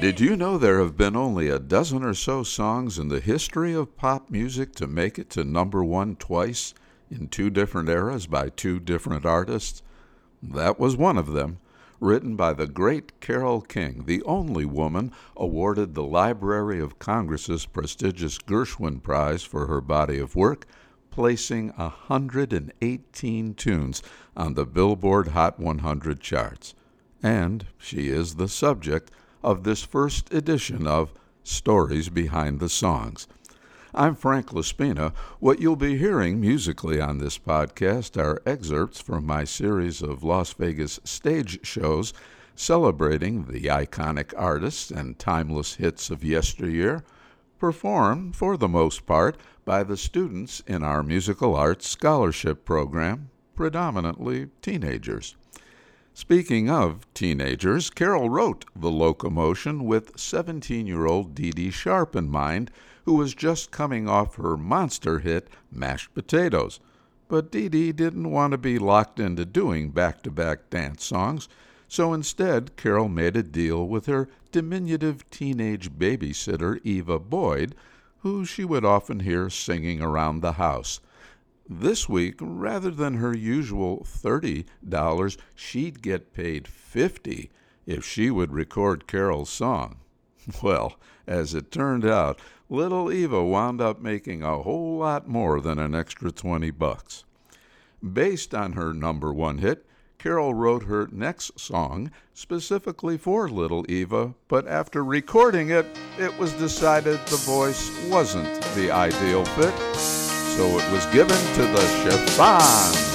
Did you know there have been only a dozen or so songs in the history of pop music to make it to number one twice in two different eras by two different artists? That was one of them, written by the great Carole King, the only woman awarded the Library of Congress's prestigious Gershwin Prize for her body of work, placing 118 tunes on the Billboard Hot 100 charts. And she is the subject of this first edition of Stories Behind the Songs. I'm Frank Laspina. What you'll be hearing musically on this podcast are excerpts from my series of Las Vegas stage shows celebrating the iconic artists and timeless hits of yesteryear, performed, for the most part, by the students in our musical arts scholarship program, predominantly teenagers. Speaking of teenagers, Carol wrote The Locomotion with 17 year old Dee Dee Sharp in mind, who was just coming off her monster hit, Mashed Potatoes. But Dee Dee didn't want to be locked into doing back to back dance songs, so instead, Carol made a deal with her diminutive teenage babysitter, Eva Boyd, who she would often hear singing around the house. This week, rather than her usual $30, she'd get paid 50 if she would record Carol's song. Well, as it turned out, little Eva wound up making a whole lot more than an extra 20 bucks. Based on her number one hit, Carol wrote her next song specifically for Little Eva, but after recording it, it was decided the voice wasn't the ideal fit so it was given to the chiffons.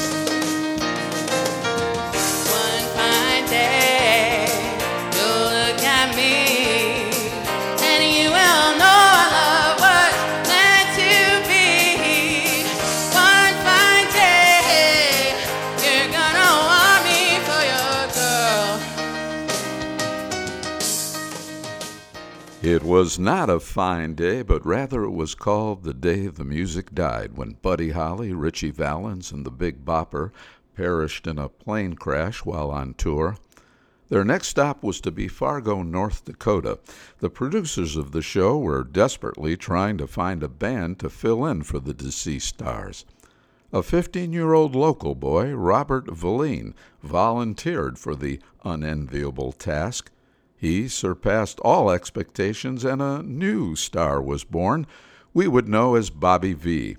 It was not a fine day, but rather it was called the day the music died when Buddy Holly, Ritchie Valens, and the Big Bopper perished in a plane crash while on tour. Their next stop was to be Fargo, North Dakota. The producers of the show were desperately trying to find a band to fill in for the deceased stars. A 15 year old local boy, Robert Velline, volunteered for the unenviable task. He surpassed all expectations, and a new star was born we would know as Bobby Vee.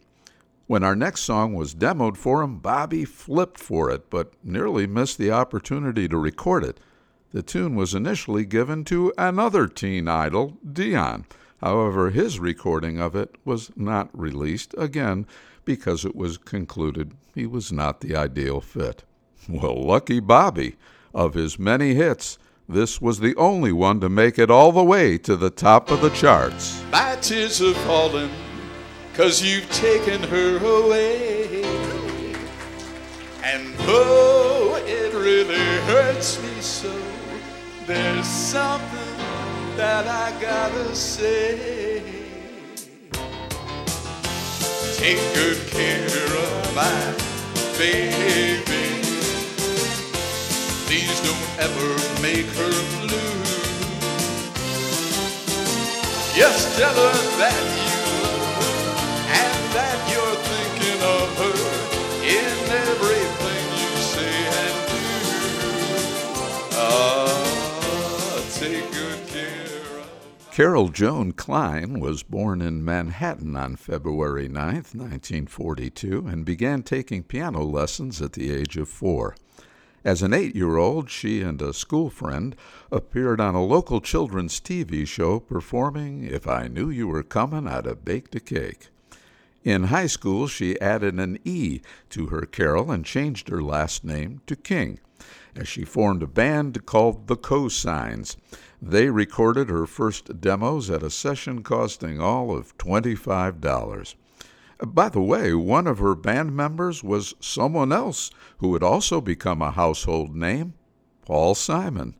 When our next song was demoed for him, Bobby flipped for it, but nearly missed the opportunity to record it. The tune was initially given to another teen idol, Dion. However, his recording of it was not released, again because it was concluded he was not the ideal fit. Well, lucky Bobby. Of his many hits, this was the only one to make it all the way to the top of the charts. My tears are falling, cause you've taken her away. And though it really hurts me so. There's something that I gotta say. Take good care of my baby. Please don't ever make her blue. Just tell her that you love her and that you're thinking of her in everything you say and do. Ah, take good care of. Carol Joan Klein was born in Manhattan on February 9, 1942, and began taking piano lessons at the age of four. As an eight year old, she and a school friend appeared on a local children's TV show performing If I Knew You Were Comin', I'd Have Baked a Cake. In high school, she added an E to her Carol and changed her last name to King, as she formed a band called the Co-Sines. They recorded her first demos at a session costing all of $25. By the way, one of her band members was someone else who would also become a household name Paul Simon.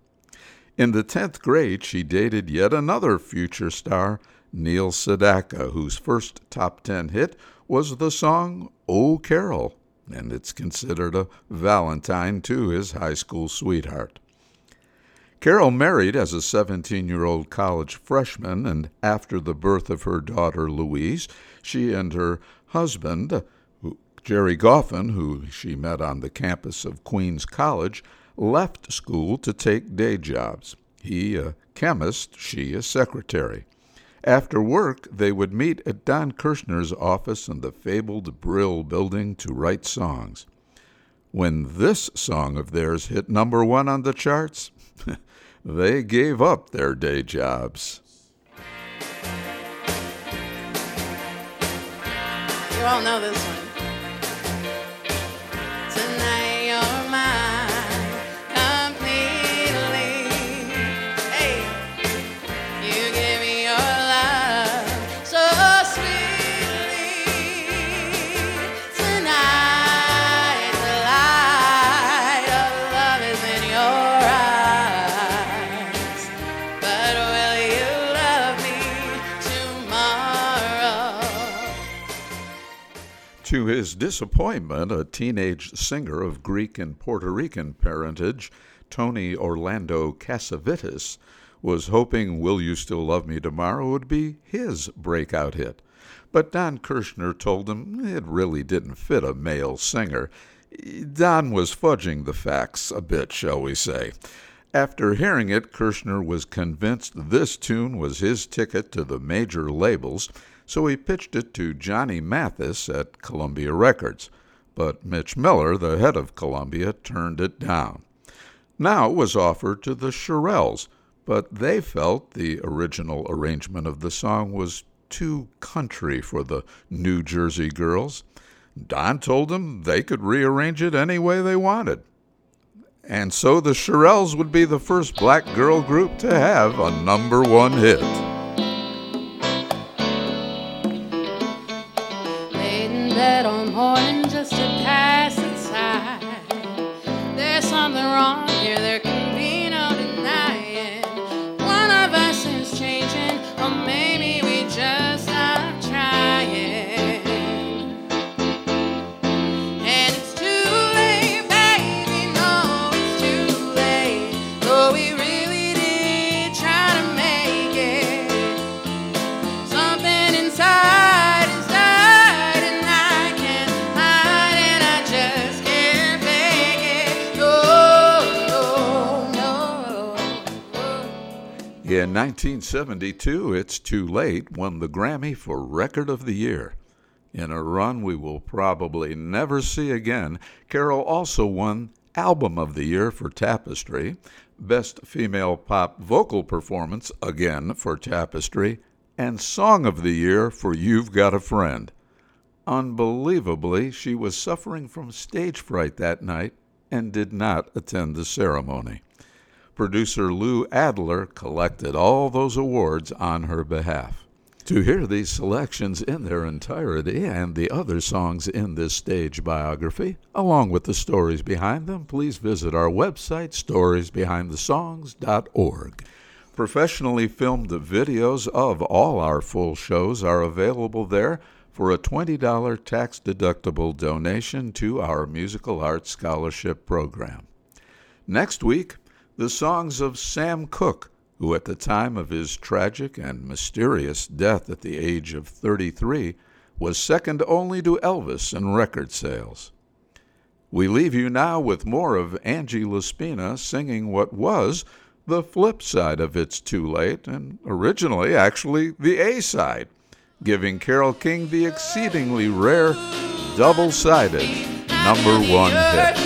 In the 10th grade, she dated yet another future star, Neil Sedaka, whose first top 10 hit was the song Oh Carol, and it's considered a valentine to his high school sweetheart. Carol married as a 17 year old college freshman, and after the birth of her daughter Louise, she and her husband, Gerry Goffin, who she met on the campus of Queens College, left school to take day jobs. He a chemist, she a secretary. After work, they would meet at Don Kirshner's office in the fabled Brill building to write songs. When this song of theirs hit number one on the charts, they gave up their day jobs. You all know this one. To his disappointment, a teenage singer of Greek and Puerto Rican parentage, Tony Orlando Cassavetes, was hoping Will You Still Love Me Tomorrow would be his breakout hit. But Don Kirshner told him it really didn't fit a male singer. Don was fudging the facts a bit, shall we say. After hearing it, Kirshner was convinced this tune was his ticket to the major labels so he pitched it to Johnny Mathis at Columbia Records. But Mitch Miller, the head of Columbia, turned it down. Now it was offered to the Shirelles, but they felt the original arrangement of the song was too country for the New Jersey girls. Don told them they could rearrange it any way they wanted. And so the Shirelles would be the first black girl group to have a number one hit. Morning just to pass the time. There's something wrong here, there In 1972, It's Too Late won the Grammy for Record of the Year. In a run we will probably never see again, Carol also won Album of the Year for Tapestry, Best Female Pop Vocal Performance again for Tapestry, and Song of the Year for You've Got a Friend. Unbelievably, she was suffering from stage fright that night and did not attend the ceremony producer Lou Adler collected all those awards on her behalf. To hear these selections in their entirety and the other songs in this stage biography, along with the stories behind them, please visit our website, storiesbehindthesongs.org. Professionally filmed videos of all our full shows are available there for a $20 tax deductible donation to our Musical Arts Scholarship Program. Next week, the songs of Sam Cooke, who at the time of his tragic and mysterious death at the age of 33 was second only to Elvis in record sales. We leave you now with more of Angie Laspina singing what was the flip side of It's Too Late, and originally actually the A side, giving Carole King the exceedingly rare double sided number one hit.